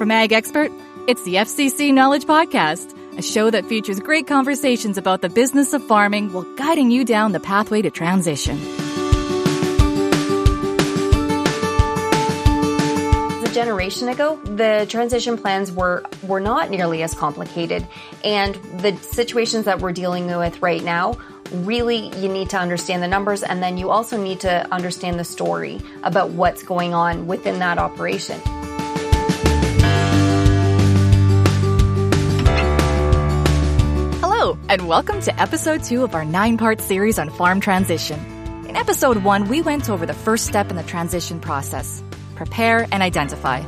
From Ag Expert, it's the FCC Knowledge Podcast, a show that features great conversations about the business of farming while guiding you down the pathway to transition. A generation ago, the transition plans were were not nearly as complicated, and the situations that we're dealing with right now really you need to understand the numbers and then you also need to understand the story about what's going on within that operation. And welcome to episode two of our nine part series on farm transition. In episode one, we went over the first step in the transition process prepare and identify.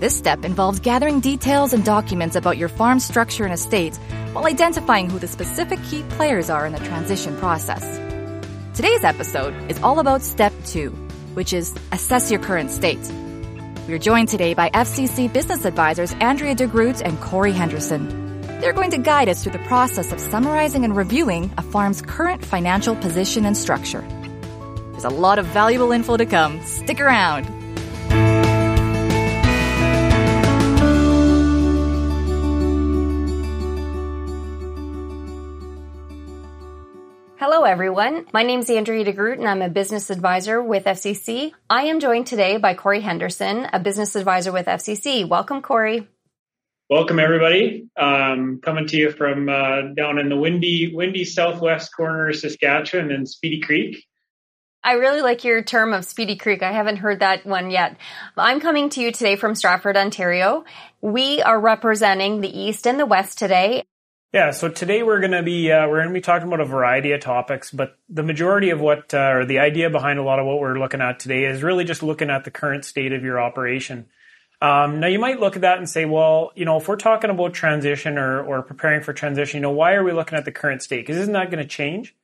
This step involves gathering details and documents about your farm structure and estate while identifying who the specific key players are in the transition process. Today's episode is all about step two, which is assess your current state. We are joined today by FCC business advisors Andrea DeGroot and Corey Henderson. They're going to guide us through the process of summarizing and reviewing a farm's current financial position and structure. There's a lot of valuable info to come. Stick around. Hello, everyone. My name is Andrea DeGroot, and I'm a business advisor with FCC. I am joined today by Corey Henderson, a business advisor with FCC. Welcome, Corey. Welcome, everybody. Um, coming to you from uh, down in the windy, windy southwest corner of Saskatchewan in Speedy Creek. I really like your term of Speedy Creek. I haven't heard that one yet. I'm coming to you today from Stratford, Ontario. We are representing the East and the West today. Yeah, so today we're going to be uh, we're going to be talking about a variety of topics, but the majority of what uh, or the idea behind a lot of what we're looking at today is really just looking at the current state of your operation. Um, now you might look at that and say, well, you know, if we're talking about transition or or preparing for transition, you know, why are we looking at the current state? Because isn't that going to change?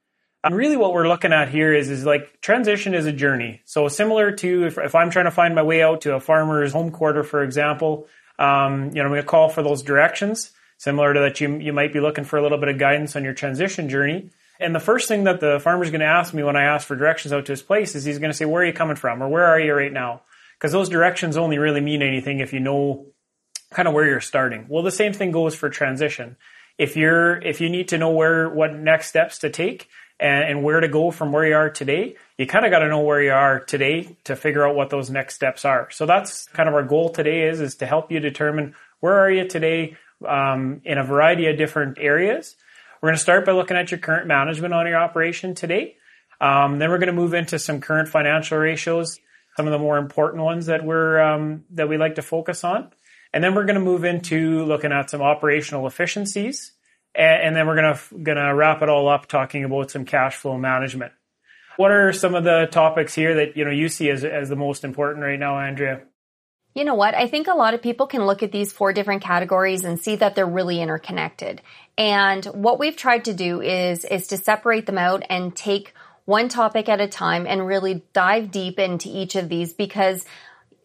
And really, what we're looking at here is is like transition is a journey. So similar to if, if I'm trying to find my way out to a farmer's home quarter, for example, um, you know, I'm going to call for those directions Similar to that, you, you might be looking for a little bit of guidance on your transition journey. And the first thing that the farmer's going to ask me when I ask for directions out to his place is he's going to say, where are you coming from? Or where are you right now? Because those directions only really mean anything if you know kind of where you're starting. Well, the same thing goes for transition. If you're, if you need to know where, what next steps to take and, and where to go from where you are today, you kind of got to know where you are today to figure out what those next steps are. So that's kind of our goal today is, is to help you determine where are you today? um, in a variety of different areas. We're going to start by looking at your current management on your operation today. Um, then we're going to move into some current financial ratios, some of the more important ones that we're um, that we like to focus on, and then we're going to move into looking at some operational efficiencies, and, and then we're going to going to wrap it all up talking about some cash flow management. What are some of the topics here that you know you see as as the most important right now, Andrea? You know what? I think a lot of people can look at these four different categories and see that they're really interconnected. And what we've tried to do is, is to separate them out and take one topic at a time and really dive deep into each of these because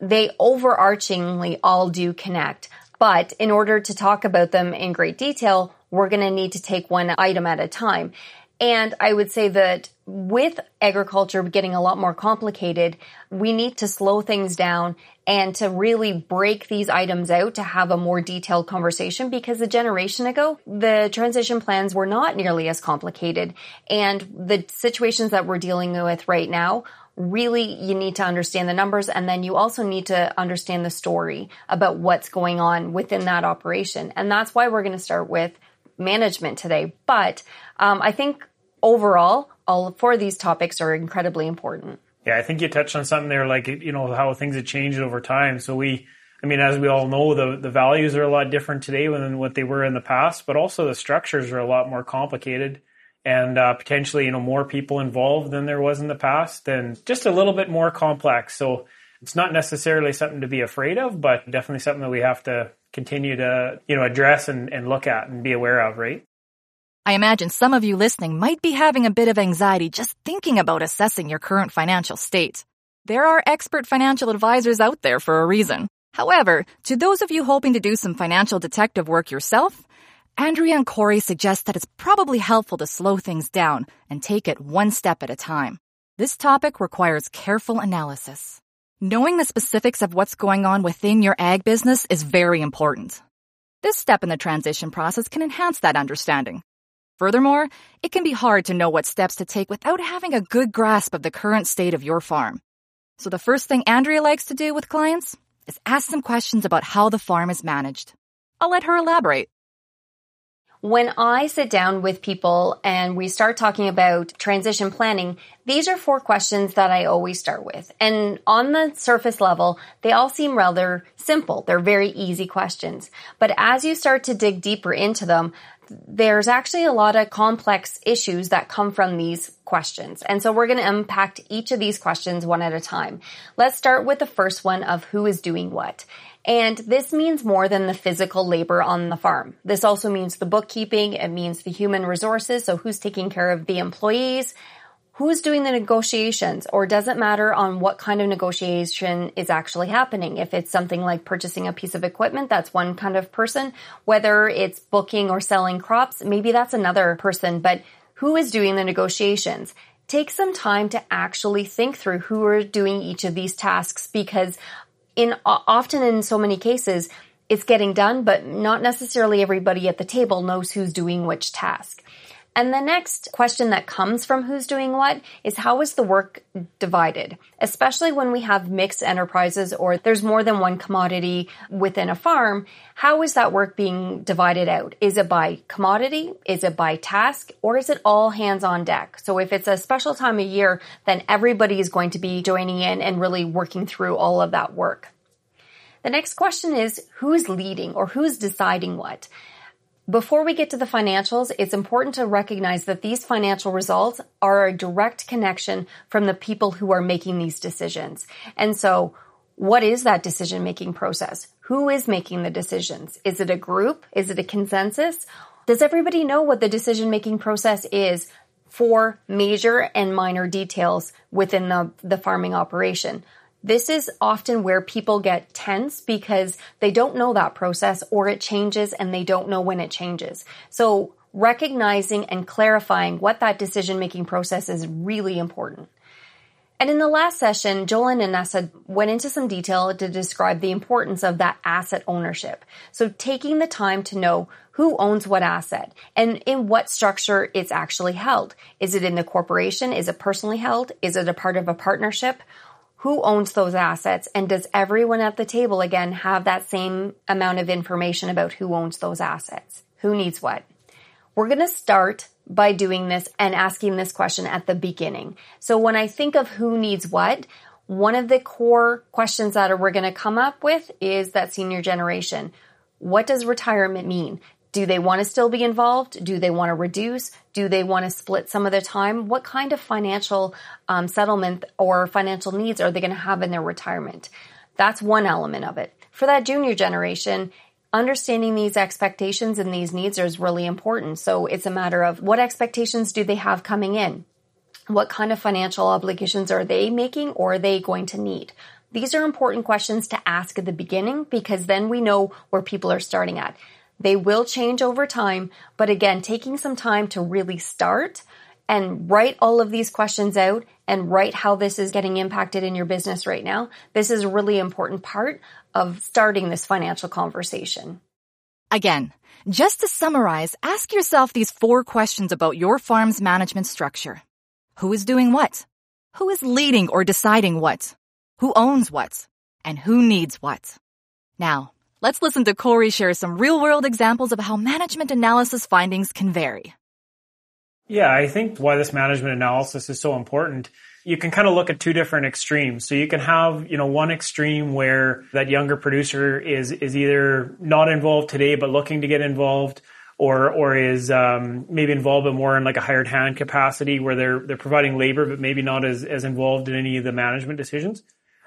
they overarchingly all do connect. But in order to talk about them in great detail, we're going to need to take one item at a time. And I would say that with agriculture getting a lot more complicated, we need to slow things down and to really break these items out to have a more detailed conversation because a generation ago, the transition plans were not nearly as complicated. And the situations that we're dealing with right now, really you need to understand the numbers and then you also need to understand the story about what's going on within that operation. And that's why we're going to start with management today. But um, I think overall, all four of these topics are incredibly important. Yeah, I think you touched on something there, like you know how things have changed over time. So we, I mean, as we all know, the the values are a lot different today than what they were in the past, but also the structures are a lot more complicated and uh, potentially you know more people involved than there was in the past, and just a little bit more complex. So it's not necessarily something to be afraid of, but definitely something that we have to continue to you know address and, and look at and be aware of, right? I imagine some of you listening might be having a bit of anxiety just thinking about assessing your current financial state. There are expert financial advisors out there for a reason. However, to those of you hoping to do some financial detective work yourself, Andrea and Corey suggest that it's probably helpful to slow things down and take it one step at a time. This topic requires careful analysis. Knowing the specifics of what's going on within your ag business is very important. This step in the transition process can enhance that understanding. Furthermore, it can be hard to know what steps to take without having a good grasp of the current state of your farm. So the first thing Andrea likes to do with clients is ask some questions about how the farm is managed. I'll let her elaborate. When I sit down with people and we start talking about transition planning, these are four questions that I always start with. And on the surface level, they all seem rather simple. They're very easy questions. But as you start to dig deeper into them, there's actually a lot of complex issues that come from these questions. And so we're going to impact each of these questions one at a time. Let's start with the first one of who is doing what. And this means more than the physical labor on the farm. This also means the bookkeeping. It means the human resources. So who's taking care of the employees? Who's doing the negotiations or does it matter on what kind of negotiation is actually happening? If it's something like purchasing a piece of equipment, that's one kind of person. Whether it's booking or selling crops, maybe that's another person, but who is doing the negotiations? Take some time to actually think through who are doing each of these tasks because in often in so many cases, it's getting done, but not necessarily everybody at the table knows who's doing which task. And the next question that comes from who's doing what is how is the work divided? Especially when we have mixed enterprises or there's more than one commodity within a farm. How is that work being divided out? Is it by commodity? Is it by task? Or is it all hands on deck? So if it's a special time of year, then everybody is going to be joining in and really working through all of that work. The next question is who's leading or who's deciding what? Before we get to the financials, it's important to recognize that these financial results are a direct connection from the people who are making these decisions. And so, what is that decision making process? Who is making the decisions? Is it a group? Is it a consensus? Does everybody know what the decision making process is for major and minor details within the, the farming operation? This is often where people get tense because they don't know that process or it changes and they don't know when it changes. So recognizing and clarifying what that decision making process is really important. And in the last session, Joel and Inessa went into some detail to describe the importance of that asset ownership. So taking the time to know who owns what asset and in what structure it's actually held. Is it in the corporation? Is it personally held? Is it a part of a partnership? Who owns those assets and does everyone at the table again have that same amount of information about who owns those assets? Who needs what? We're going to start by doing this and asking this question at the beginning. So when I think of who needs what, one of the core questions that we're going to come up with is that senior generation. What does retirement mean? Do they want to still be involved? Do they want to reduce? Do they want to split some of the time? What kind of financial um, settlement or financial needs are they going to have in their retirement? That's one element of it. For that junior generation, understanding these expectations and these needs is really important. So it's a matter of what expectations do they have coming in? What kind of financial obligations are they making or are they going to need? These are important questions to ask at the beginning because then we know where people are starting at. They will change over time, but again, taking some time to really start and write all of these questions out and write how this is getting impacted in your business right now. This is a really important part of starting this financial conversation. Again, just to summarize, ask yourself these four questions about your farm's management structure. Who is doing what? Who is leading or deciding what? Who owns what? And who needs what? Now, Let's listen to Corey share some real world examples of how management analysis findings can vary. Yeah, I think why this management analysis is so important. You can kind of look at two different extremes. So you can have, you know, one extreme where that younger producer is, is either not involved today, but looking to get involved or, or is, um, maybe involved, but more in like a hired hand capacity where they're, they're providing labor, but maybe not as, as involved in any of the management decisions.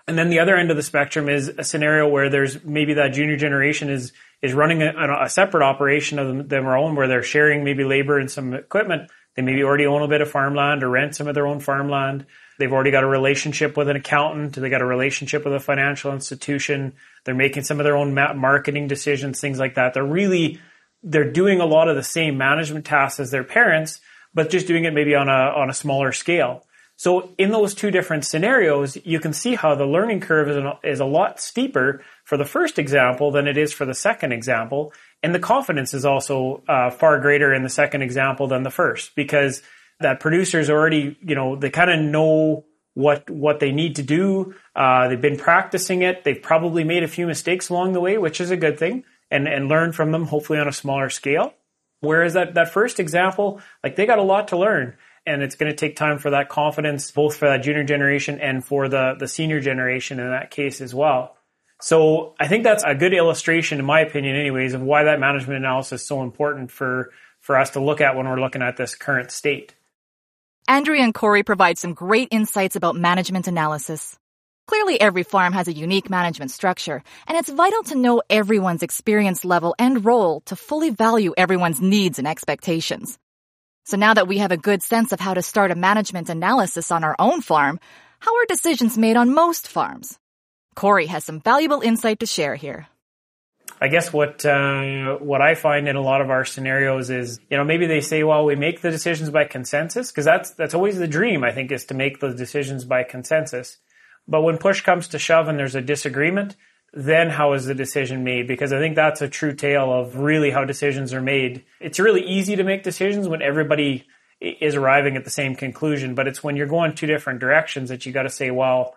And then the other end of the spectrum is a scenario where there's maybe that junior generation is is running a, a separate operation of their own, where they're sharing maybe labor and some equipment. They maybe already own a bit of farmland or rent some of their own farmland. They've already got a relationship with an accountant. They got a relationship with a financial institution. They're making some of their own marketing decisions, things like that. They're really they're doing a lot of the same management tasks as their parents, but just doing it maybe on a on a smaller scale. So in those two different scenarios, you can see how the learning curve is, is a lot steeper for the first example than it is for the second example. And the confidence is also uh, far greater in the second example than the first because that producers already, you know, they kind of know what what they need to do. Uh, they've been practicing it. They've probably made a few mistakes along the way, which is a good thing, and and learn from them, hopefully on a smaller scale. Whereas that that first example, like they got a lot to learn, and it's going to take time for that confidence, both for that junior generation and for the the senior generation in that case as well. So I think that's a good illustration, in my opinion, anyways, of why that management analysis is so important for for us to look at when we're looking at this current state. Andrea and Corey provide some great insights about management analysis. Clearly, every farm has a unique management structure, and it's vital to know everyone's experience level and role to fully value everyone's needs and expectations. So now that we have a good sense of how to start a management analysis on our own farm, how are decisions made on most farms? Corey has some valuable insight to share here. I guess what uh, what I find in a lot of our scenarios is, you know, maybe they say, well, we make the decisions by consensus because that's that's always the dream. I think is to make the decisions by consensus. But when push comes to shove and there's a disagreement, then how is the decision made? Because I think that's a true tale of really how decisions are made. It's really easy to make decisions when everybody is arriving at the same conclusion, but it's when you're going two different directions that you got to say, well,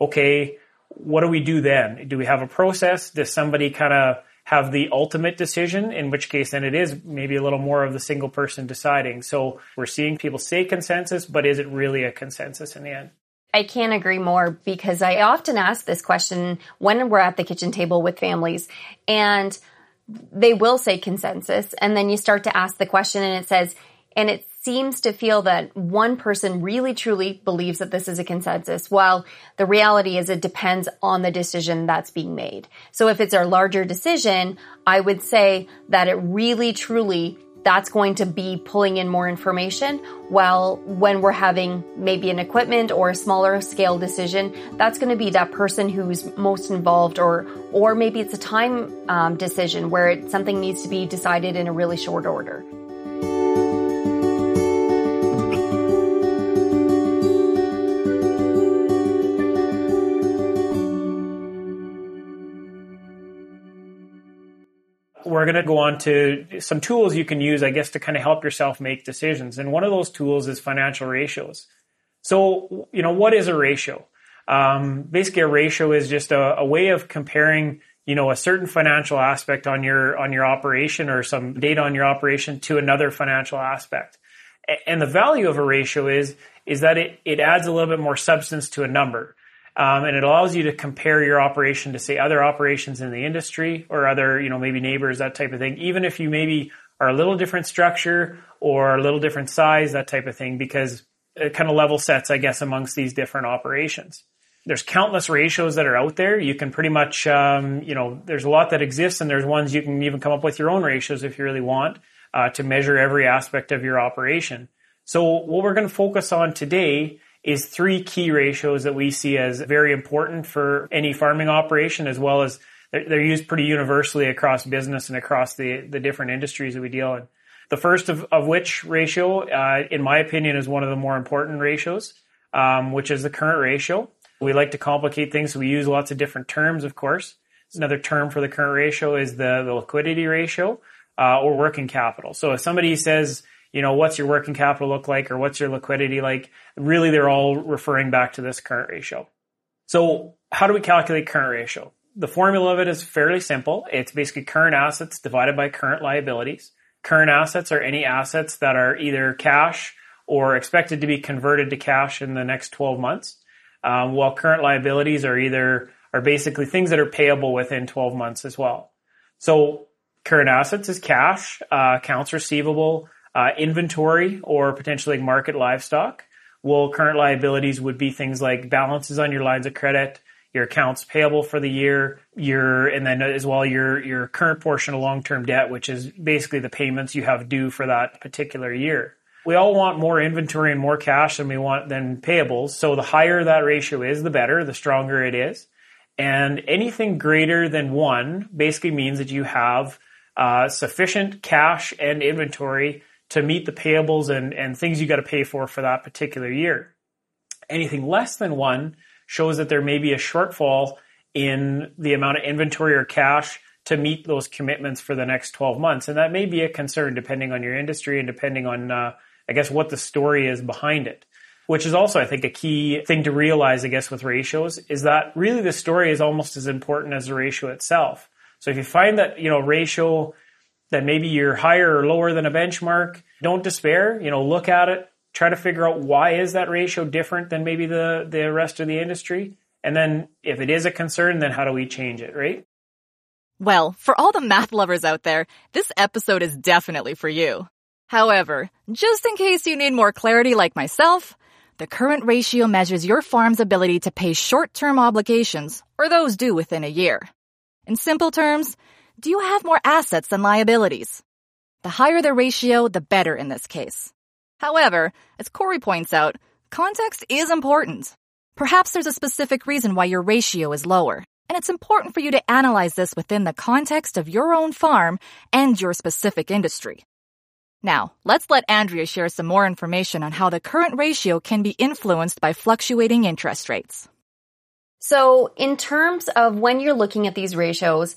okay, what do we do then? Do we have a process? Does somebody kind of have the ultimate decision? In which case, then it is maybe a little more of the single person deciding. So we're seeing people say consensus, but is it really a consensus in the end? I can't agree more because I often ask this question when we're at the kitchen table with families and they will say consensus. And then you start to ask the question and it says, and it seems to feel that one person really truly believes that this is a consensus, while the reality is it depends on the decision that's being made. So if it's a larger decision, I would say that it really truly that's going to be pulling in more information. While when we're having maybe an equipment or a smaller scale decision, that's going to be that person who's most involved, or or maybe it's a time um, decision where it, something needs to be decided in a really short order. We're going to go on to some tools you can use, I guess, to kind of help yourself make decisions. And one of those tools is financial ratios. So, you know, what is a ratio? Um, basically, a ratio is just a, a, way of comparing, you know, a certain financial aspect on your on your operation or some data on your operation to another financial aspect. And the value of a ratio is is that it, it adds a little bit more substance to a number. Um, and it allows you to compare your operation to say other operations in the industry or other, you know, maybe neighbors, that type of thing. Even if you maybe are a little different structure or a little different size, that type of thing, because it kind of level sets, I guess, amongst these different operations. There's countless ratios that are out there. You can pretty much, um, you know, there's a lot that exists, and there's ones you can even come up with your own ratios if you really want uh, to measure every aspect of your operation. So what we're going to focus on today is three key ratios that we see as very important for any farming operation, as well as they're, used pretty universally across business and across the, the different industries that we deal in. The first of, of which ratio, uh, in my opinion, is one of the more important ratios, um, which is the current ratio. We like to complicate things, so we use lots of different terms, of course. Another term for the current ratio is the, the liquidity ratio uh, or working capital. So if somebody says, you know, what's your working capital look like or what's your liquidity like? Really, they're all referring back to this current ratio. So how do we calculate current ratio? The formula of it is fairly simple. It's basically current assets divided by current liabilities. Current assets are any assets that are either cash or expected to be converted to cash in the next 12 months. Um, while current liabilities are either are basically things that are payable within 12 months as well. So current assets is cash, uh, accounts receivable, uh, inventory or potentially market livestock. Well, current liabilities would be things like balances on your lines of credit, your accounts payable for the year, your and then as well your your current portion of long-term debt, which is basically the payments you have due for that particular year. We all want more inventory and more cash than we want than payables. So the higher that ratio is, the better, the stronger it is. And anything greater than one basically means that you have uh, sufficient cash and inventory to meet the payables and, and things you got to pay for for that particular year. Anything less than one shows that there may be a shortfall in the amount of inventory or cash to meet those commitments for the next 12 months. And that may be a concern depending on your industry and depending on, uh, I guess, what the story is behind it. Which is also, I think, a key thing to realize, I guess, with ratios is that really the story is almost as important as the ratio itself. So if you find that, you know, ratio that maybe you're higher or lower than a benchmark, don't despair, you know, look at it, try to figure out why is that ratio different than maybe the, the rest of the industry. And then if it is a concern, then how do we change it, right? Well, for all the math lovers out there, this episode is definitely for you. However, just in case you need more clarity like myself, the current ratio measures your farm's ability to pay short-term obligations, or those due within a year. In simple terms, do you have more assets than liabilities? The higher the ratio, the better in this case. However, as Corey points out, context is important. Perhaps there's a specific reason why your ratio is lower, and it's important for you to analyze this within the context of your own farm and your specific industry. Now, let's let Andrea share some more information on how the current ratio can be influenced by fluctuating interest rates. So, in terms of when you're looking at these ratios,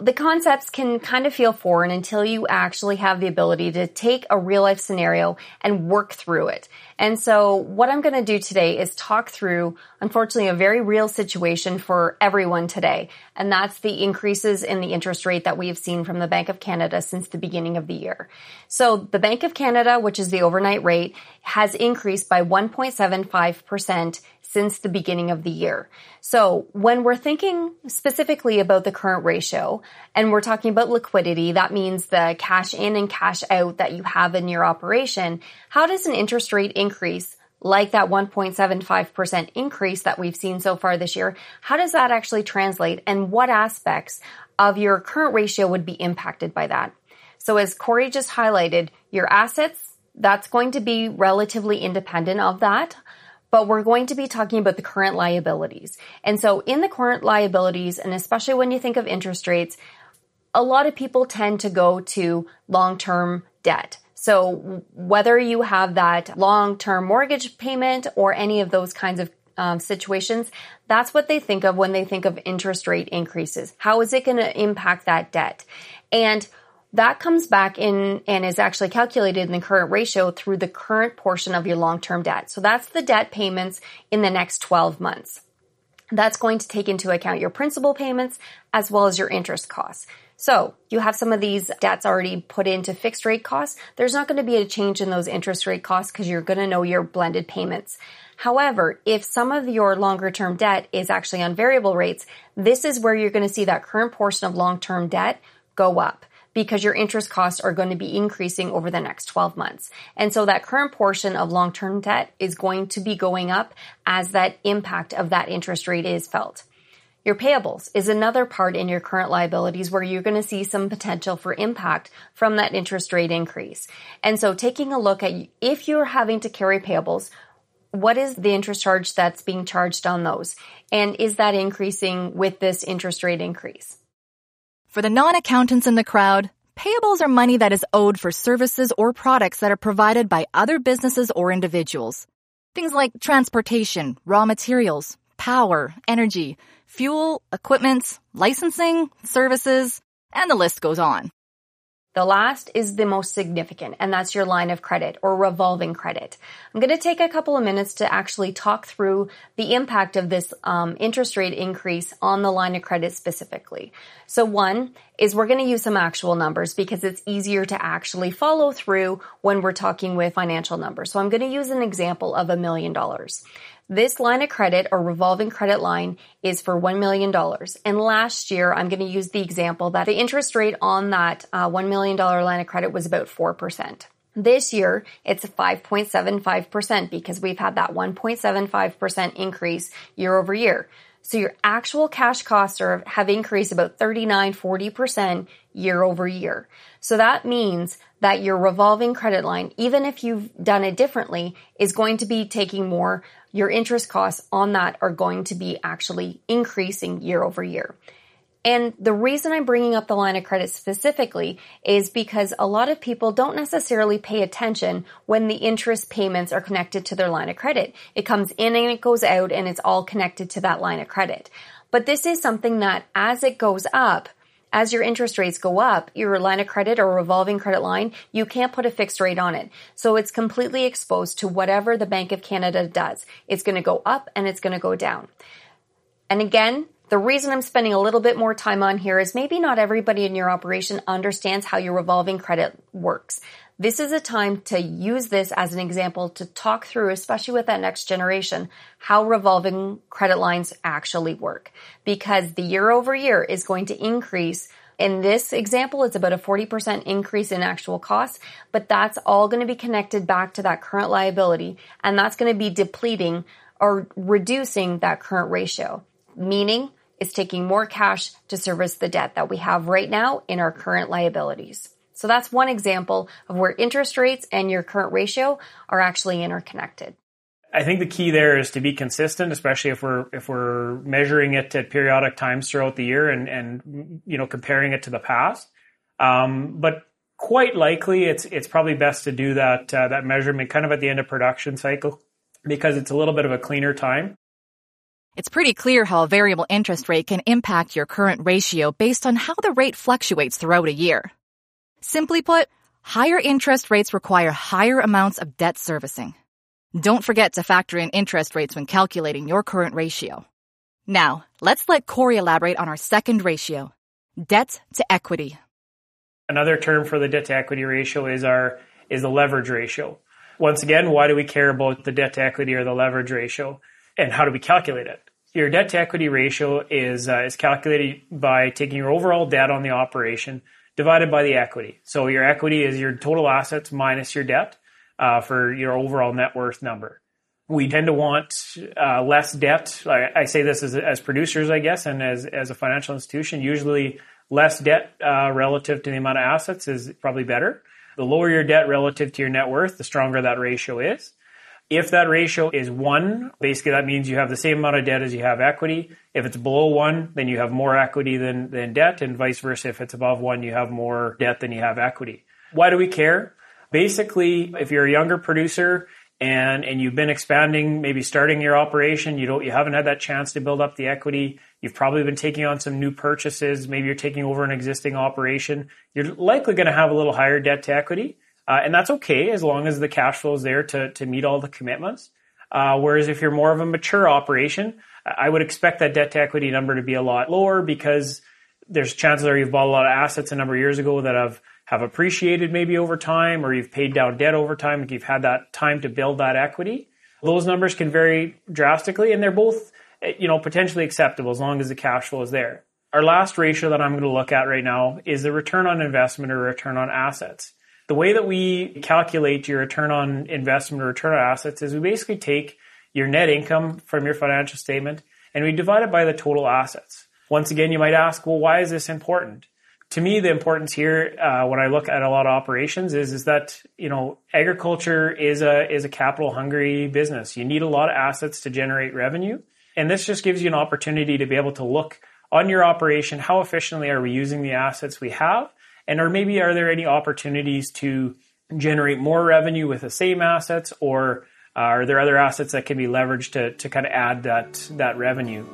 the concepts can kind of feel foreign until you actually have the ability to take a real life scenario and work through it. And so what I'm going to do today is talk through, unfortunately, a very real situation for everyone today. And that's the increases in the interest rate that we have seen from the Bank of Canada since the beginning of the year. So the Bank of Canada, which is the overnight rate, has increased by 1.75% since the beginning of the year. So when we're thinking specifically about the current ratio and we're talking about liquidity, that means the cash in and cash out that you have in your operation. How does an interest rate increase like that 1.75% increase that we've seen so far this year, how does that actually translate and what aspects of your current ratio would be impacted by that? So as Corey just highlighted, your assets, that's going to be relatively independent of that but we're going to be talking about the current liabilities. And so in the current liabilities, and especially when you think of interest rates, a lot of people tend to go to long-term debt. So whether you have that long-term mortgage payment or any of those kinds of um, situations, that's what they think of when they think of interest rate increases. How is it going to impact that debt? And that comes back in and is actually calculated in the current ratio through the current portion of your long-term debt. So that's the debt payments in the next 12 months. That's going to take into account your principal payments as well as your interest costs. So you have some of these debts already put into fixed rate costs. There's not going to be a change in those interest rate costs because you're going to know your blended payments. However, if some of your longer term debt is actually on variable rates, this is where you're going to see that current portion of long term debt go up because your interest costs are going to be increasing over the next 12 months. And so that current portion of long-term debt is going to be going up as that impact of that interest rate is felt. Your payables is another part in your current liabilities where you're going to see some potential for impact from that interest rate increase. And so taking a look at if you're having to carry payables, what is the interest charge that's being charged on those? And is that increasing with this interest rate increase? For the non-accountants in the crowd, payables are money that is owed for services or products that are provided by other businesses or individuals. Things like transportation, raw materials, power, energy, fuel, equipment, licensing, services, and the list goes on. The last is the most significant, and that's your line of credit or revolving credit. I'm going to take a couple of minutes to actually talk through the impact of this um, interest rate increase on the line of credit specifically. So one is we're going to use some actual numbers because it's easier to actually follow through when we're talking with financial numbers. So I'm going to use an example of a million dollars. This line of credit or revolving credit line is for $1 million. And last year, I'm going to use the example that the interest rate on that uh, $1 million line of credit was about 4%. This year, it's 5.75% because we've had that 1.75% increase year over year. So your actual cash costs are, have increased about 39, 40% year over year. So that means that your revolving credit line, even if you've done it differently, is going to be taking more your interest costs on that are going to be actually increasing year over year. And the reason I'm bringing up the line of credit specifically is because a lot of people don't necessarily pay attention when the interest payments are connected to their line of credit. It comes in and it goes out and it's all connected to that line of credit. But this is something that as it goes up, as your interest rates go up, your line of credit or revolving credit line, you can't put a fixed rate on it. So it's completely exposed to whatever the Bank of Canada does. It's going to go up and it's going to go down. And again, the reason I'm spending a little bit more time on here is maybe not everybody in your operation understands how your revolving credit works. This is a time to use this as an example to talk through, especially with that next generation, how revolving credit lines actually work. Because the year over year is going to increase. In this example, it's about a 40% increase in actual costs, but that's all going to be connected back to that current liability. And that's going to be depleting or reducing that current ratio, meaning it's taking more cash to service the debt that we have right now in our current liabilities. So that's one example of where interest rates and your current ratio are actually interconnected. I think the key there is to be consistent, especially if we're if we're measuring it at periodic times throughout the year and and you know comparing it to the past. Um, but quite likely, it's it's probably best to do that uh, that measurement kind of at the end of production cycle because it's a little bit of a cleaner time. It's pretty clear how a variable interest rate can impact your current ratio based on how the rate fluctuates throughout a year. Simply put, higher interest rates require higher amounts of debt servicing. Don't forget to factor in interest rates when calculating your current ratio. Now, let's let Corey elaborate on our second ratio, debt to equity. Another term for the debt to equity ratio is our is the leverage ratio. Once again, why do we care about the debt to equity or the leverage ratio? And how do we calculate it? Your debt to equity ratio is uh, is calculated by taking your overall debt on the operation divided by the equity. So your equity is your total assets minus your debt uh, for your overall net worth number. We tend to want uh, less debt. I, I say this as, as, producers, I guess, and as as a financial institution, usually less debt uh, relative to the amount of assets is probably better. The lower your debt relative to your net worth, the stronger that ratio is. If that ratio is one, basically that means you have the same amount of debt as you have equity. If it's below one, then you have more equity than, than debt, and vice versa. If it's above one, you have more debt than you have equity. Why do we care? Basically, if you're a younger producer and and you've been expanding, maybe starting your operation, you don't you haven't had that chance to build up the equity. You've probably been taking on some new purchases. Maybe you're taking over an existing operation. You're likely going to have a little higher debt to equity. Uh, and that's okay as long as the cash flow is there to, to meet all the commitments. Uh, whereas if you're more of a mature operation, I would expect that debt to equity number to be a lot lower because there's chances are you've bought a lot of assets a number of years ago that have, have appreciated maybe over time or you've paid down debt over time and you've had that time to build that equity. Those numbers can vary drastically and they're both, you know, potentially acceptable as long as the cash flow is there. Our last ratio that I'm going to look at right now is the return on investment or return on assets. The way that we calculate your return on investment or return on assets is we basically take your net income from your financial statement and we divide it by the total assets. Once again, you might ask, well, why is this important? To me, the importance here, uh, when I look at a lot of operations, is is that you know agriculture is a is a capital hungry business. You need a lot of assets to generate revenue, and this just gives you an opportunity to be able to look on your operation. How efficiently are we using the assets we have, and or maybe are there any opportunities to generate more revenue with the same assets or uh, are there other assets that can be leveraged to, to kind of add that, that revenue?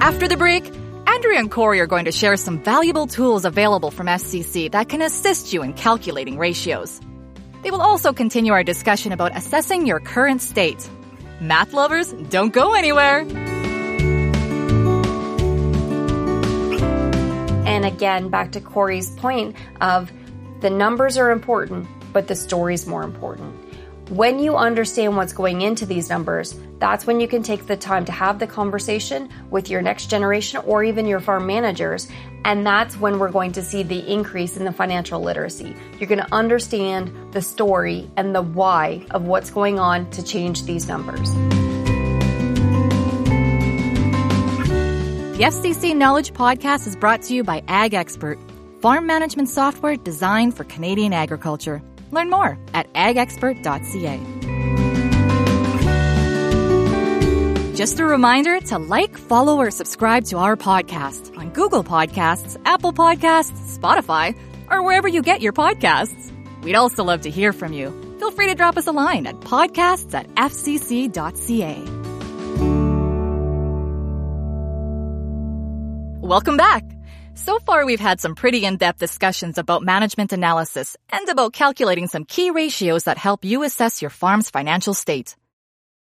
After the break, Andrea and Corey are going to share some valuable tools available from FCC that can assist you in calculating ratios. They will also continue our discussion about assessing your current state. Math lovers, don't go anywhere. And again, back to Corey's point of the numbers are important, but the story's more important. When you understand what's going into these numbers, that's when you can take the time to have the conversation with your next generation or even your farm managers. And that's when we're going to see the increase in the financial literacy. You're going to understand the story and the why of what's going on to change these numbers. The FCC Knowledge Podcast is brought to you by Ag Expert, farm management software designed for Canadian agriculture. Learn more at agexpert.ca. Just a reminder to like, follow, or subscribe to our podcast on Google Podcasts, Apple Podcasts, Spotify, or wherever you get your podcasts. We'd also love to hear from you. Feel free to drop us a line at podcasts at fcc.ca. Welcome back. So far, we've had some pretty in-depth discussions about management analysis and about calculating some key ratios that help you assess your farm's financial state.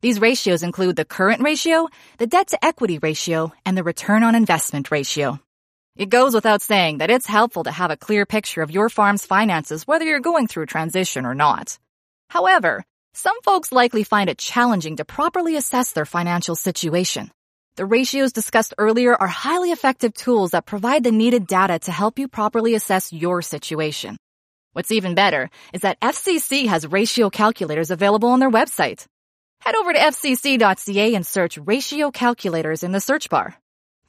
These ratios include the current ratio, the debt to equity ratio, and the return on investment ratio. It goes without saying that it's helpful to have a clear picture of your farm's finances whether you're going through transition or not. However, some folks likely find it challenging to properly assess their financial situation. The ratios discussed earlier are highly effective tools that provide the needed data to help you properly assess your situation. What's even better is that FCC has ratio calculators available on their website. Head over to fcc.ca and search ratio calculators in the search bar.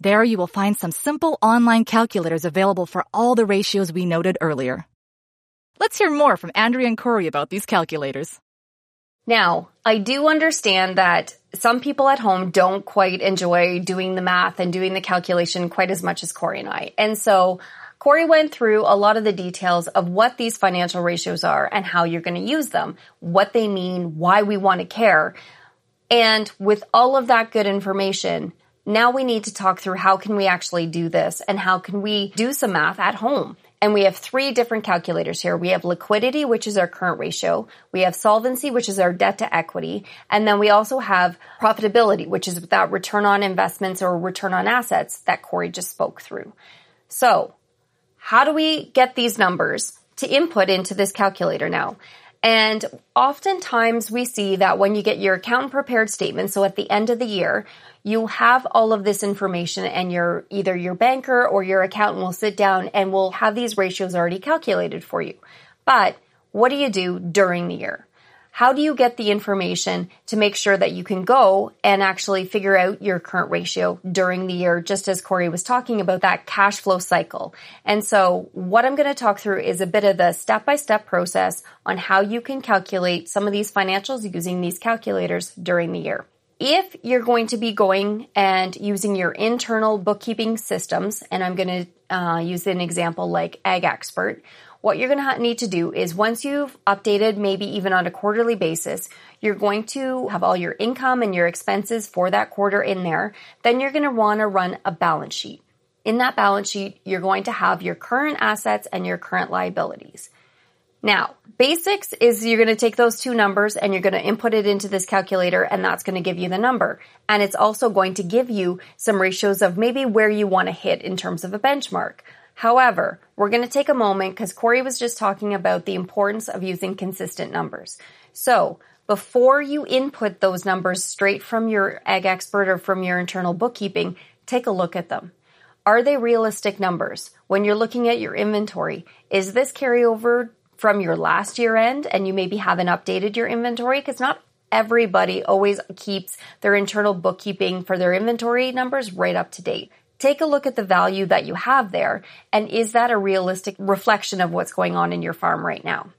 There you will find some simple online calculators available for all the ratios we noted earlier. Let's hear more from Andrea and Corey about these calculators. Now, I do understand that some people at home don't quite enjoy doing the math and doing the calculation quite as much as Corey and I. And so Corey went through a lot of the details of what these financial ratios are and how you're going to use them, what they mean, why we want to care. And with all of that good information, now we need to talk through how can we actually do this and how can we do some math at home and we have three different calculators here. We have liquidity, which is our current ratio. We have solvency, which is our debt to equity. And then we also have profitability, which is that return on investments or return on assets that Corey just spoke through. So how do we get these numbers to input into this calculator now? And oftentimes we see that when you get your accountant prepared statement, so at the end of the year, you have all of this information and your either your banker or your accountant will sit down and will have these ratios already calculated for you. But what do you do during the year? How do you get the information to make sure that you can go and actually figure out your current ratio during the year, just as Corey was talking about that cash flow cycle? And so what I'm going to talk through is a bit of the step by step process on how you can calculate some of these financials using these calculators during the year. If you're going to be going and using your internal bookkeeping systems, and I'm going to uh, use an example like Ag Expert, what you're going to need to do is once you've updated, maybe even on a quarterly basis, you're going to have all your income and your expenses for that quarter in there. Then you're going to want to run a balance sheet. In that balance sheet, you're going to have your current assets and your current liabilities. Now, basics is you're going to take those two numbers and you're going to input it into this calculator and that's going to give you the number. And it's also going to give you some ratios of maybe where you want to hit in terms of a benchmark. However, we're going to take a moment because Corey was just talking about the importance of using consistent numbers. So before you input those numbers straight from your ag expert or from your internal bookkeeping, take a look at them. Are they realistic numbers? When you're looking at your inventory, is this carryover from your last year end and you maybe haven't updated your inventory because not everybody always keeps their internal bookkeeping for their inventory numbers right up to date. Take a look at the value that you have there and is that a realistic reflection of what's going on in your farm right now?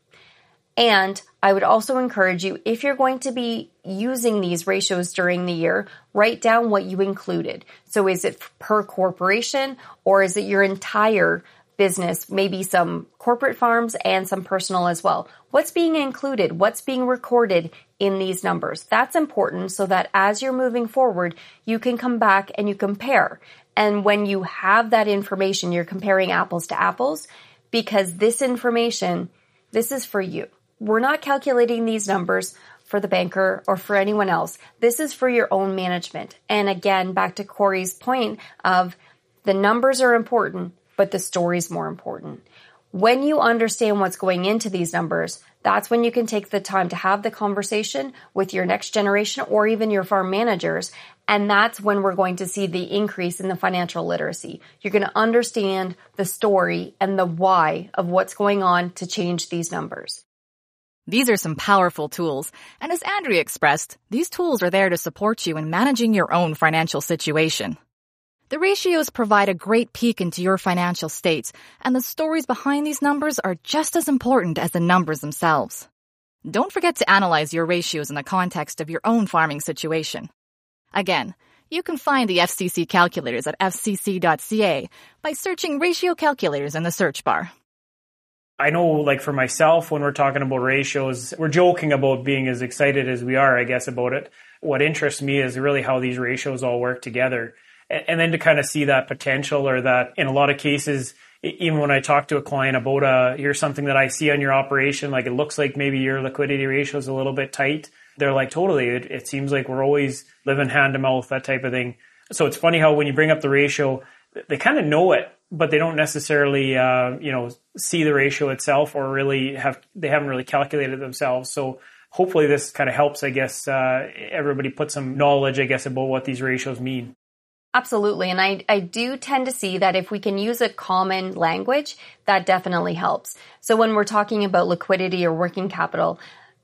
And I would also encourage you, if you're going to be using these ratios during the year, write down what you included. So is it per corporation or is it your entire business, maybe some corporate farms and some personal as well. What's being included? What's being recorded in these numbers? That's important so that as you're moving forward, you can come back and you compare. And when you have that information, you're comparing apples to apples because this information, this is for you. We're not calculating these numbers for the banker or for anyone else. This is for your own management. And again, back to Corey's point of the numbers are important, but the story's more important. When you understand what's going into these numbers, that's when you can take the time to have the conversation with your next generation or even your farm managers. And that's when we're going to see the increase in the financial literacy. You're going to understand the story and the why of what's going on to change these numbers. These are some powerful tools. And as Andrea expressed, these tools are there to support you in managing your own financial situation. The ratios provide a great peek into your financial state, and the stories behind these numbers are just as important as the numbers themselves. Don't forget to analyze your ratios in the context of your own farming situation. Again, you can find the FCC calculators at fcc.ca by searching ratio calculators in the search bar. I know, like for myself, when we're talking about ratios, we're joking about being as excited as we are, I guess, about it. What interests me is really how these ratios all work together. And then to kind of see that potential or that in a lot of cases, even when I talk to a client about a, uh, here's something that I see on your operation, like it looks like maybe your liquidity ratio is a little bit tight. They're like, totally. It, it seems like we're always living hand to mouth, that type of thing. So it's funny how when you bring up the ratio, they kind of know it, but they don't necessarily, uh, you know, see the ratio itself or really have, they haven't really calculated it themselves. So hopefully this kind of helps, I guess, uh, everybody put some knowledge, I guess, about what these ratios mean. Absolutely. And I, I do tend to see that if we can use a common language, that definitely helps. So when we're talking about liquidity or working capital,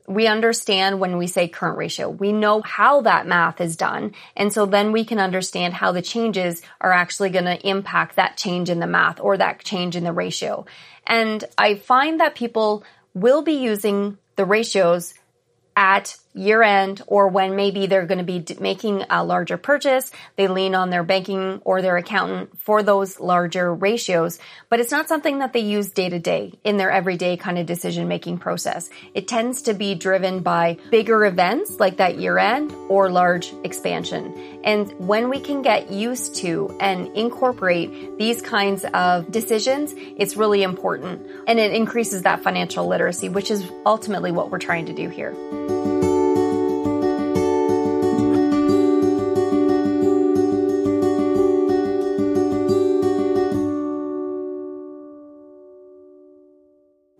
we understand when we say current ratio. We know how that math is done. And so then we can understand how the changes are actually going to impact that change in the math or that change in the ratio. And I find that people will be using the ratios at year end or when maybe they're going to be making a larger purchase, they lean on their banking or their accountant for those larger ratios. But it's not something that they use day to day in their everyday kind of decision making process. It tends to be driven by bigger events like that year end or large expansion. And when we can get used to and incorporate these kinds of decisions, it's really important and it increases that financial literacy, which is ultimately what we're trying to do here.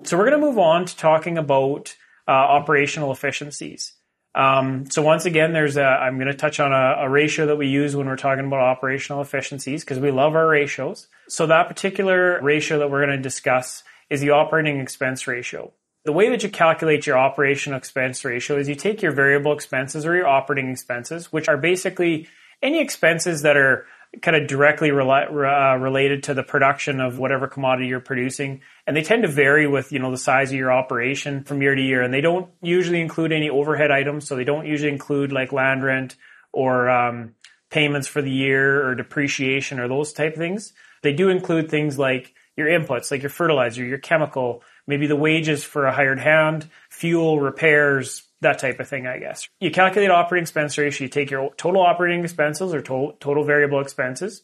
So we're going to move on to talking about uh, operational efficiencies. Um, so once again, there's a, I'm going to touch on a, a, ratio that we use when we're talking about operational efficiencies because we love our ratios. So that particular ratio that we're going to discuss is the operating expense ratio. The way that you calculate your operational expense ratio is you take your variable expenses or your operating expenses, which are basically any expenses that are kind of directly rela- uh, related to the production of whatever commodity you're producing. And they tend to vary with, you know, the size of your operation from year to year. And they don't usually include any overhead items. So they don't usually include like land rent or um, payments for the year or depreciation or those type of things. They do include things like your inputs, like your fertilizer, your chemical, maybe the wages for a hired hand, fuel, repairs, that type of thing, I guess. You calculate operating expense ratio, you take your total operating expenses or total, total variable expenses,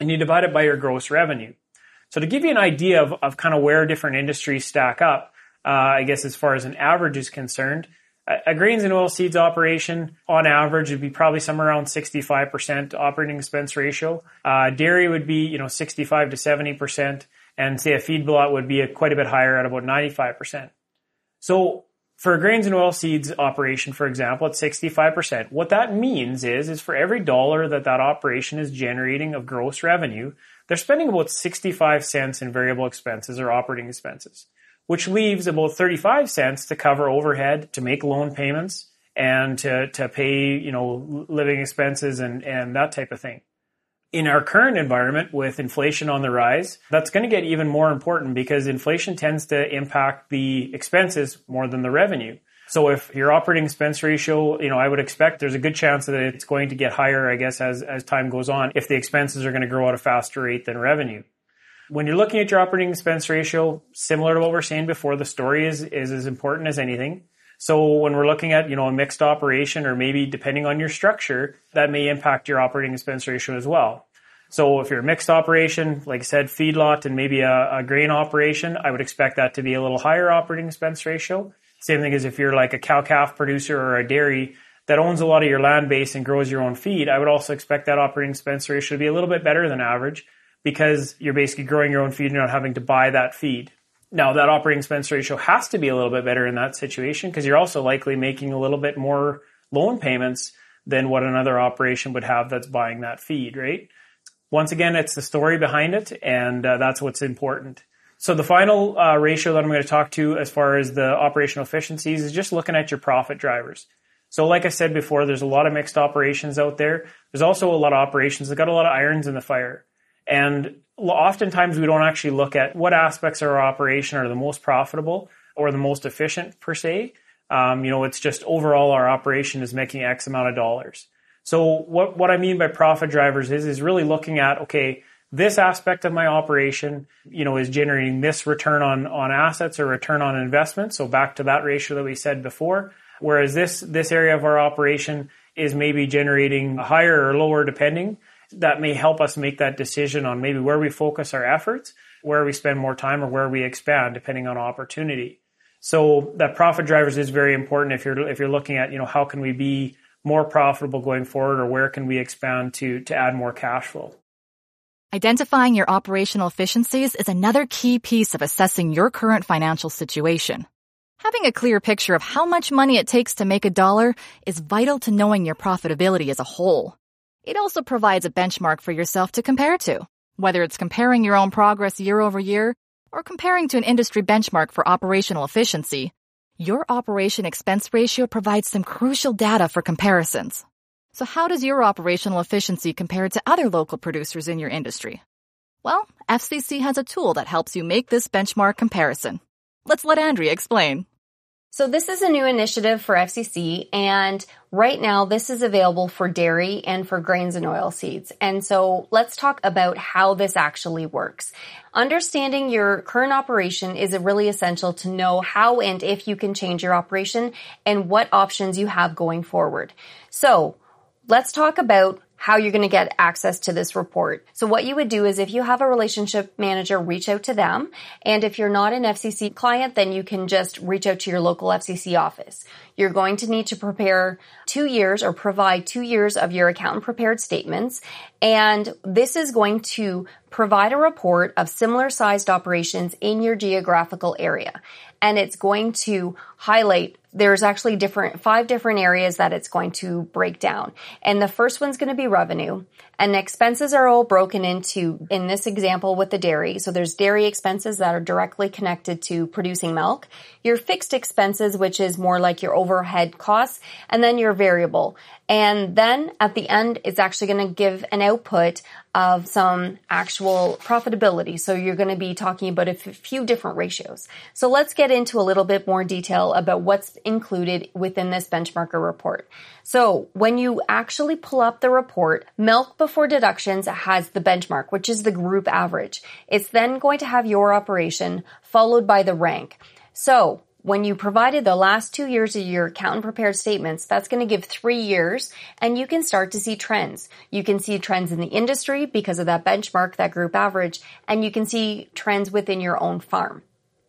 and you divide it by your gross revenue. So to give you an idea of, of kind of where different industries stack up, uh, I guess as far as an average is concerned, a, a grains and oilseeds operation on average would be probably somewhere around 65% operating expense ratio. Uh, dairy would be, you know, 65 to 70%, and say a feedlot would be a, quite a bit higher at about 95%. So for a grains and oilseeds operation, for example, at 65%, what that means is, is for every dollar that that operation is generating of gross revenue, they're spending about 65 cents in variable expenses or operating expenses, which leaves about 35 cents to cover overhead, to make loan payments, and to, to pay, you know, living expenses and, and that type of thing in our current environment with inflation on the rise, that's going to get even more important because inflation tends to impact the expenses more than the revenue. So if your operating expense ratio, you know, I would expect there's a good chance that it's going to get higher, I guess, as, as time goes on, if the expenses are going to grow at a faster rate than revenue. When you're looking at your operating expense ratio, similar to what we're saying before, the story is, is as important as anything. So when we're looking at, you know, a mixed operation or maybe depending on your structure, that may impact your operating expense ratio as well. So if you're a mixed operation, like I said, feedlot and maybe a, a grain operation, I would expect that to be a little higher operating expense ratio. Same thing as if you're like a cow calf producer or a dairy that owns a lot of your land base and grows your own feed, I would also expect that operating expense ratio to be a little bit better than average because you're basically growing your own feed and not having to buy that feed. Now that operating expense ratio has to be a little bit better in that situation because you're also likely making a little bit more loan payments than what another operation would have that's buying that feed, right? Once again, it's the story behind it, and uh, that's what's important. So the final uh, ratio that I'm going to talk to as far as the operational efficiencies is just looking at your profit drivers. So like I said before, there's a lot of mixed operations out there. There's also a lot of operations that got a lot of irons in the fire. And oftentimes we don't actually look at what aspects of our operation are the most profitable or the most efficient per se. Um, you know, it's just overall our operation is making X amount of dollars. So what, what I mean by profit drivers is, is really looking at, okay, this aspect of my operation, you know, is generating this return on, on assets or return on investment. So back to that ratio that we said before. Whereas this, this area of our operation is maybe generating a higher or lower depending. That may help us make that decision on maybe where we focus our efforts, where we spend more time or where we expand depending on opportunity. So that profit drivers is very important if you're, if you're looking at, you know, how can we be more profitable going forward or where can we expand to, to add more cash flow? Identifying your operational efficiencies is another key piece of assessing your current financial situation. Having a clear picture of how much money it takes to make a dollar is vital to knowing your profitability as a whole. It also provides a benchmark for yourself to compare to, whether it's comparing your own progress year over year or comparing to an industry benchmark for operational efficiency. Your operation expense ratio provides some crucial data for comparisons. So how does your operational efficiency compare to other local producers in your industry? Well, FCC has a tool that helps you make this benchmark comparison. Let's let Andrea explain. So this is a new initiative for FCC and right now this is available for dairy and for grains and oil seeds. And so let's talk about how this actually works. Understanding your current operation is really essential to know how and if you can change your operation and what options you have going forward. So let's talk about how you're going to get access to this report. So what you would do is if you have a relationship manager, reach out to them. And if you're not an FCC client, then you can just reach out to your local FCC office. You're going to need to prepare two years or provide two years of your accountant prepared statements. And this is going to provide a report of similar sized operations in your geographical area. And it's going to highlight there's actually different, five different areas that it's going to break down. And the first one's going to be revenue. And expenses are all broken into, in this example with the dairy. So there's dairy expenses that are directly connected to producing milk, your fixed expenses, which is more like your overhead costs, and then your variable. And then at the end, it's actually going to give an output of some actual profitability. So you're going to be talking about a few different ratios. So let's get into a little bit more detail about what's included within this benchmarker report. So when you actually pull up the report, milk before deductions has the benchmark, which is the group average. It's then going to have your operation followed by the rank. So when you provided the last two years of your accountant prepared statements, that's going to give three years and you can start to see trends. You can see trends in the industry because of that benchmark, that group average, and you can see trends within your own farm.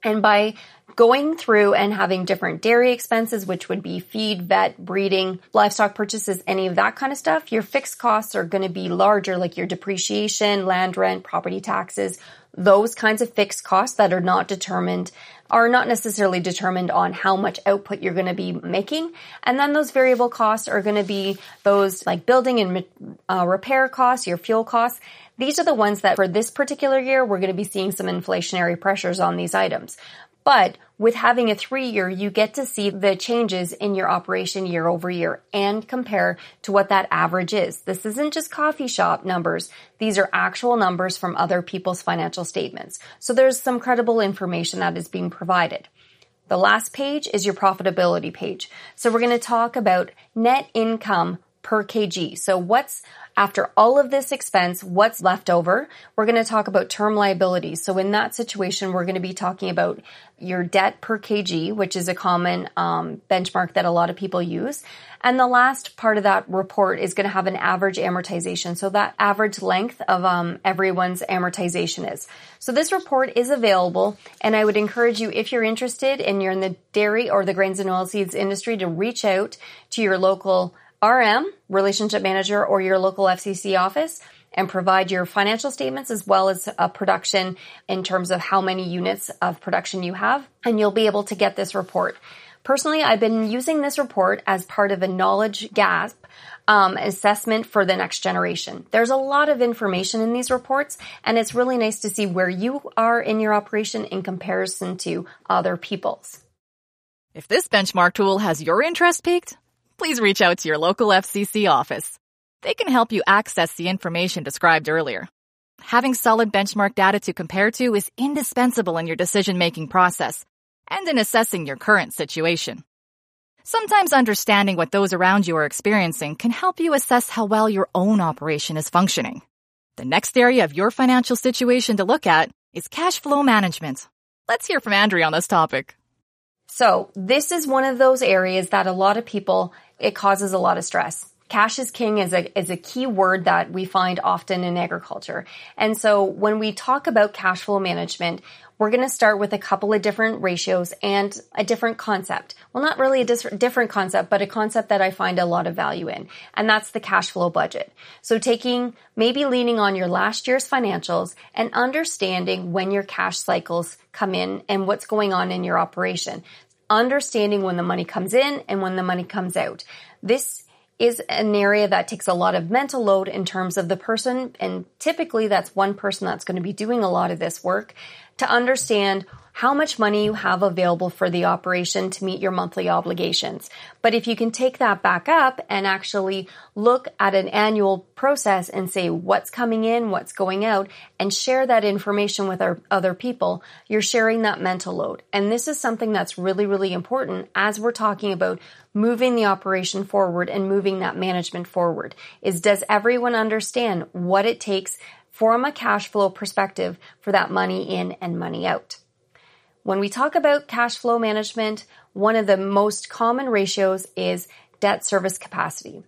And by going through and having different dairy expenses, which would be feed, vet, breeding, livestock purchases, any of that kind of stuff, your fixed costs are going to be larger, like your depreciation, land rent, property taxes, those kinds of fixed costs that are not determined are not necessarily determined on how much output you're going to be making. And then those variable costs are going to be those like building and uh, repair costs, your fuel costs. These are the ones that for this particular year, we're going to be seeing some inflationary pressures on these items. But with having a three year, you get to see the changes in your operation year over year and compare to what that average is. This isn't just coffee shop numbers. These are actual numbers from other people's financial statements. So there's some credible information that is being provided. The last page is your profitability page. So we're going to talk about net income per kg. So what's after all of this expense, what's left over? We're going to talk about term liabilities. So in that situation, we're going to be talking about your debt per kg, which is a common um, benchmark that a lot of people use. And the last part of that report is going to have an average amortization. So that average length of um, everyone's amortization is. So this report is available, and I would encourage you, if you're interested and you're in the dairy or the grains and oilseeds industry, to reach out to your local RM, relationship manager, or your local FCC office and provide your financial statements as well as a production in terms of how many units of production you have. And you'll be able to get this report. Personally, I've been using this report as part of a knowledge gap um, assessment for the next generation. There's a lot of information in these reports, and it's really nice to see where you are in your operation in comparison to other people's. If this benchmark tool has your interest piqued, please reach out to your local FCC office. They can help you access the information described earlier. Having solid benchmark data to compare to is indispensable in your decision making process and in assessing your current situation. Sometimes understanding what those around you are experiencing can help you assess how well your own operation is functioning. The next area of your financial situation to look at is cash flow management. Let's hear from Andrea on this topic. So this is one of those areas that a lot of people, it causes a lot of stress. Cash is king is a, is a key word that we find often in agriculture. And so when we talk about cash flow management, we're going to start with a couple of different ratios and a different concept. Well, not really a dis- different concept, but a concept that I find a lot of value in. And that's the cash flow budget. So taking, maybe leaning on your last year's financials and understanding when your cash cycles come in and what's going on in your operation. Understanding when the money comes in and when the money comes out. This is an area that takes a lot of mental load in terms of the person. And typically that's one person that's going to be doing a lot of this work to understand how much money you have available for the operation to meet your monthly obligations. But if you can take that back up and actually look at an annual process and say what's coming in, what's going out, and share that information with our other people, you're sharing that mental load. And this is something that's really, really important as we're talking about moving the operation forward and moving that management forward is does everyone understand what it takes from a cash flow perspective for that money in and money out. When we talk about cash flow management, one of the most common ratios is debt service capacity.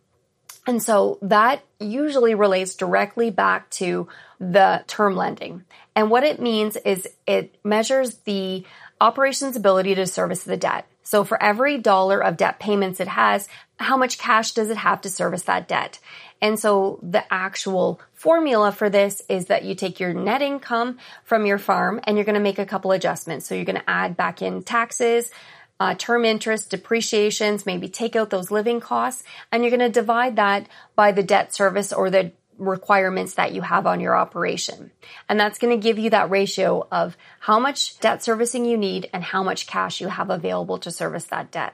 And so that usually relates directly back to the term lending. And what it means is it measures the operation's ability to service the debt. So for every dollar of debt payments it has, how much cash does it have to service that debt? And so the actual formula for this is that you take your net income from your farm and you're going to make a couple adjustments. So you're going to add back in taxes, uh, term interest, depreciations, maybe take out those living costs, and you're going to divide that by the debt service or the requirements that you have on your operation. And that's going to give you that ratio of how much debt servicing you need and how much cash you have available to service that debt.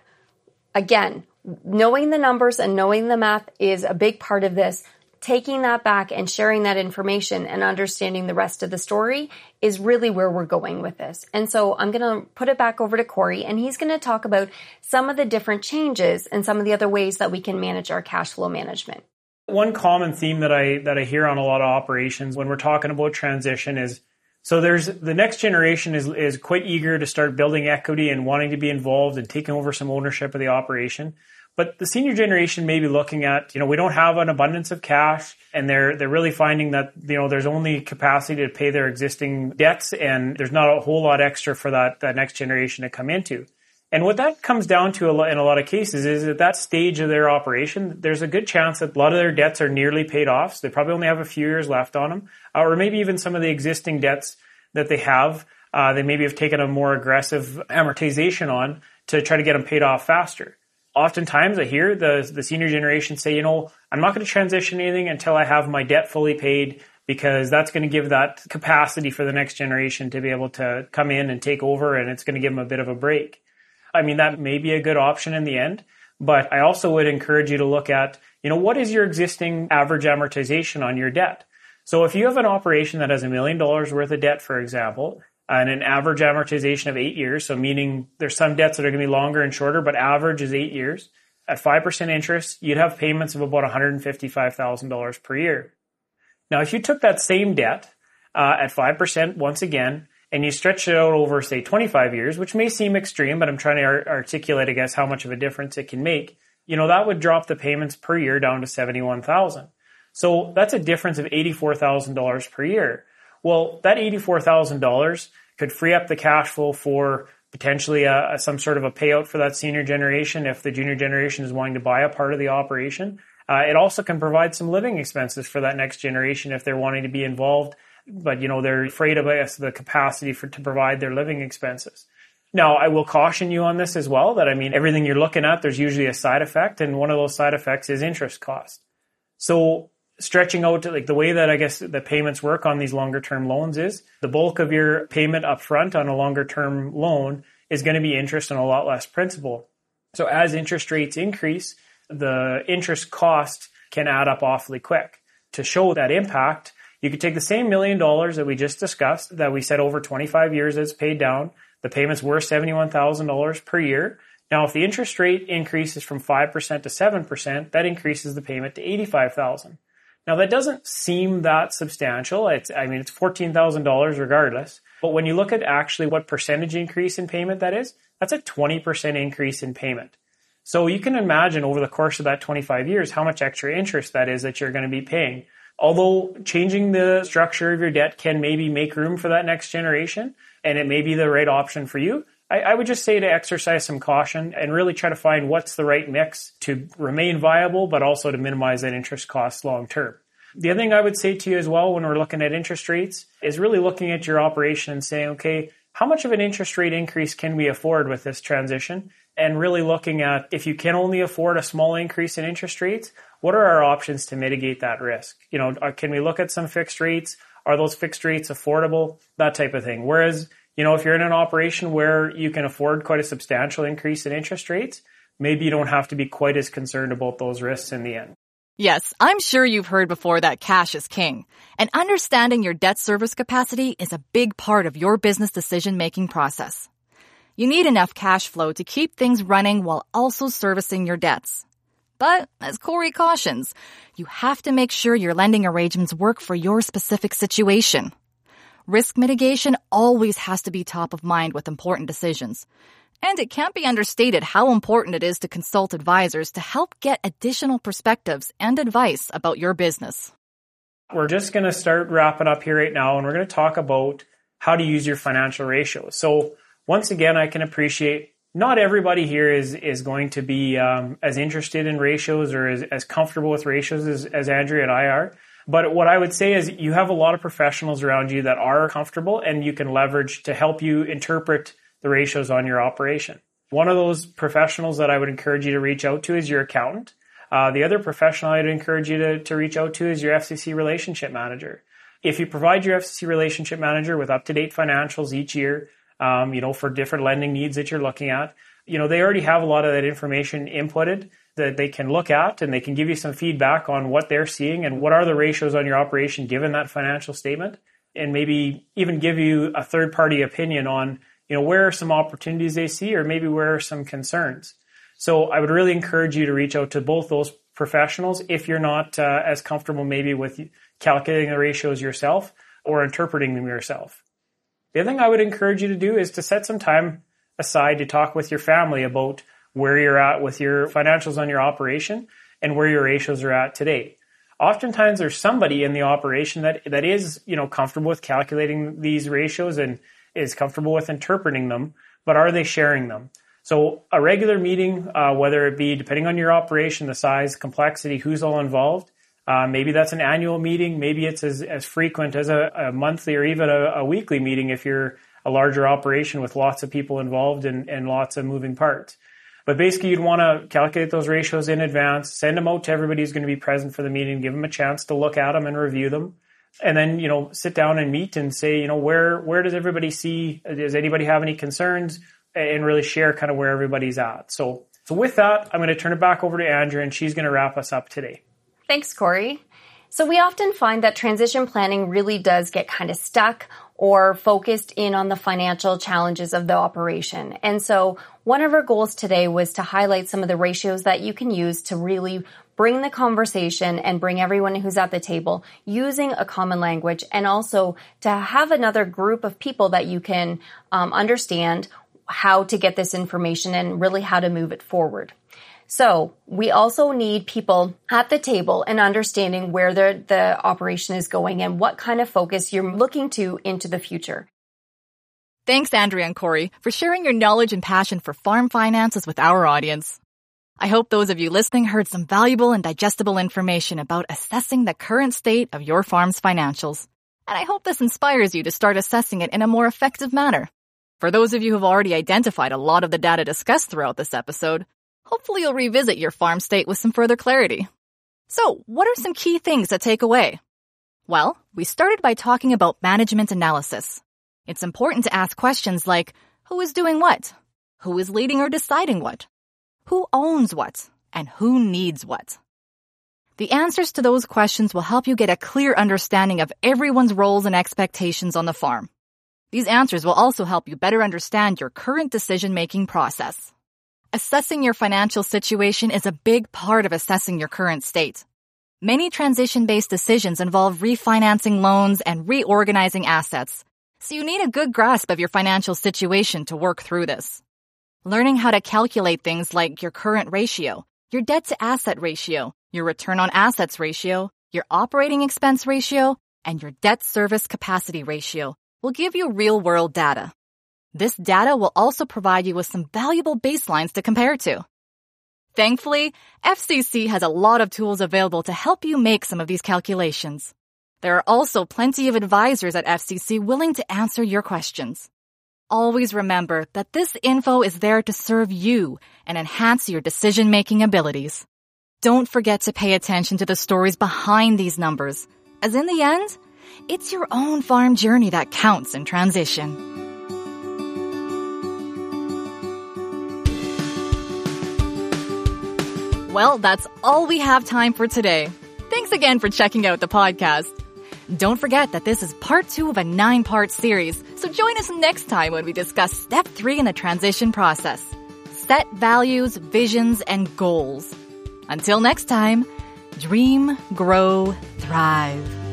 Again, knowing the numbers and knowing the math is a big part of this. Taking that back and sharing that information and understanding the rest of the story is really where we're going with this. And so I'm going to put it back over to Corey and he's going to talk about some of the different changes and some of the other ways that we can manage our cash flow management. One common theme that I that I hear on a lot of operations when we're talking about transition is so there's the next generation is is quite eager to start building equity and wanting to be involved and taking over some ownership of the operation. But the senior generation may be looking at, you know, we don't have an abundance of cash and they're they're really finding that, you know, there's only capacity to pay their existing debts and there's not a whole lot extra for that that next generation to come into. And what that comes down to in a lot of cases is at that stage of their operation, there's a good chance that a lot of their debts are nearly paid off. So they probably only have a few years left on them, uh, or maybe even some of the existing debts that they have, uh, they maybe have taken a more aggressive amortization on to try to get them paid off faster. Oftentimes I hear the, the senior generation say, you know, I'm not going to transition anything until I have my debt fully paid because that's going to give that capacity for the next generation to be able to come in and take over and it's going to give them a bit of a break. I mean, that may be a good option in the end, but I also would encourage you to look at, you know, what is your existing average amortization on your debt? So if you have an operation that has a million dollars worth of debt, for example, and an average amortization of eight years, so meaning there's some debts that are going to be longer and shorter, but average is eight years. At 5% interest, you'd have payments of about $155,000 per year. Now, if you took that same debt uh, at 5% once again, and you stretch it out over, say, 25 years, which may seem extreme, but I'm trying to ar- articulate, I guess, how much of a difference it can make. You know, that would drop the payments per year down to 71,000. So that's a difference of $84,000 per year. Well, that $84,000 could free up the cash flow for potentially a, a, some sort of a payout for that senior generation if the junior generation is wanting to buy a part of the operation. Uh, it also can provide some living expenses for that next generation if they're wanting to be involved but you know they're afraid of us the capacity for to provide their living expenses. Now, I will caution you on this as well that I mean everything you're looking at there's usually a side effect and one of those side effects is interest cost. So stretching out like the way that I guess the payments work on these longer term loans is the bulk of your payment up front on a longer term loan is going to be interest and a lot less principal. So as interest rates increase, the interest cost can add up awfully quick. To show that impact, you could take the same million dollars that we just discussed, that we said over 25 years it's paid down. The payments were $71,000 per year. Now, if the interest rate increases from 5% to 7%, that increases the payment to 85,000. Now that doesn't seem that substantial. It's, I mean, it's $14,000 regardless. But when you look at actually what percentage increase in payment that is, that's a 20% increase in payment. So you can imagine over the course of that 25 years how much extra interest that is that you're going to be paying. Although changing the structure of your debt can maybe make room for that next generation and it may be the right option for you, I, I, would just say to exercise some caution and really try to find what's the right mix to remain viable, but also to minimize that interest cost long term. The other thing I would say to you as well when we're looking at interest rates is really looking at your operation and saying, okay, how much of an interest rate increase can we afford with this transition? And really looking at if you can only afford a small increase in interest rates, what are our options to mitigate that risk? You know, uh, can we look at some fixed rates? Are those fixed rates affordable? That type of thing. Whereas you know, if you're in an operation where you can afford quite a substantial increase in interest rates, maybe you don't have to be quite as concerned about those risks in the end. Yes, I'm sure you've heard before that cash is king. And understanding your debt service capacity is a big part of your business decision making process. You need enough cash flow to keep things running while also servicing your debts. But, as Corey cautions, you have to make sure your lending arrangements work for your specific situation. Risk mitigation always has to be top of mind with important decisions. And it can't be understated how important it is to consult advisors to help get additional perspectives and advice about your business. We're just going to start wrapping up here right now, and we're going to talk about how to use your financial ratios. So, once again, I can appreciate not everybody here is is going to be um, as interested in ratios or as, as comfortable with ratios as, as Andrea and I are. But what I would say is you have a lot of professionals around you that are comfortable and you can leverage to help you interpret the ratios on your operation. One of those professionals that I would encourage you to reach out to is your accountant. Uh, the other professional I'd encourage you to, to reach out to is your FCC relationship manager. If you provide your FCC relationship manager with up-to-date financials each year, um, you know, for different lending needs that you're looking at, you know, they already have a lot of that information inputted that they can look at and they can give you some feedback on what they're seeing and what are the ratios on your operation given that financial statement and maybe even give you a third party opinion on you know where are some opportunities they see or maybe where are some concerns. So i would really encourage you to reach out to both those professionals if you're not uh, as comfortable maybe with calculating the ratios yourself or interpreting them yourself. The other thing i would encourage you to do is to set some time aside to talk with your family about where you're at with your financials on your operation and where your ratios are at today. Oftentimes there's somebody in the operation that, that is, you know, comfortable with calculating these ratios and is comfortable with interpreting them, but are they sharing them? So a regular meeting, uh, whether it be depending on your operation, the size, complexity, who's all involved, uh, maybe that's an annual meeting. Maybe it's as, as frequent as a, a monthly or even a, a, weekly meeting if you're a larger operation with lots of people involved and, and lots of moving parts. But basically, you'd want to calculate those ratios in advance, send them out to everybody who's going to be present for the meeting, give them a chance to look at them and review them. And then, you know, sit down and meet and say, you know, where, where does everybody see? Does anybody have any concerns? And really share kind of where everybody's at. So, so with that, I'm going to turn it back over to Andrea and she's going to wrap us up today. Thanks, Corey. So we often find that transition planning really does get kind of stuck or focused in on the financial challenges of the operation. And so one of our goals today was to highlight some of the ratios that you can use to really bring the conversation and bring everyone who's at the table using a common language and also to have another group of people that you can um, understand how to get this information and really how to move it forward. So we also need people at the table and understanding where the, the operation is going and what kind of focus you're looking to into the future. Thanks, Andrea and Corey, for sharing your knowledge and passion for farm finances with our audience. I hope those of you listening heard some valuable and digestible information about assessing the current state of your farm's financials. And I hope this inspires you to start assessing it in a more effective manner. For those of you who've already identified a lot of the data discussed throughout this episode, Hopefully you'll revisit your farm state with some further clarity. So, what are some key things to take away? Well, we started by talking about management analysis. It's important to ask questions like, who is doing what? Who is leading or deciding what? Who owns what? And who needs what? The answers to those questions will help you get a clear understanding of everyone's roles and expectations on the farm. These answers will also help you better understand your current decision-making process. Assessing your financial situation is a big part of assessing your current state. Many transition-based decisions involve refinancing loans and reorganizing assets, so you need a good grasp of your financial situation to work through this. Learning how to calculate things like your current ratio, your debt to asset ratio, your return on assets ratio, your operating expense ratio, and your debt service capacity ratio will give you real world data. This data will also provide you with some valuable baselines to compare to. Thankfully, FCC has a lot of tools available to help you make some of these calculations. There are also plenty of advisors at FCC willing to answer your questions. Always remember that this info is there to serve you and enhance your decision-making abilities. Don't forget to pay attention to the stories behind these numbers, as in the end, it's your own farm journey that counts in transition. Well, that's all we have time for today. Thanks again for checking out the podcast. Don't forget that this is part two of a nine part series, so join us next time when we discuss step three in the transition process set values, visions, and goals. Until next time, dream, grow, thrive.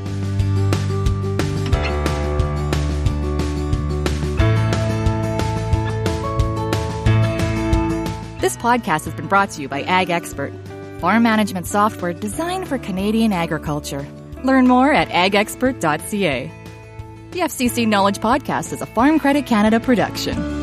This podcast has been brought to you by AgExpert, farm management software designed for Canadian agriculture. Learn more at agexpert.ca. The FCC Knowledge Podcast is a Farm Credit Canada production.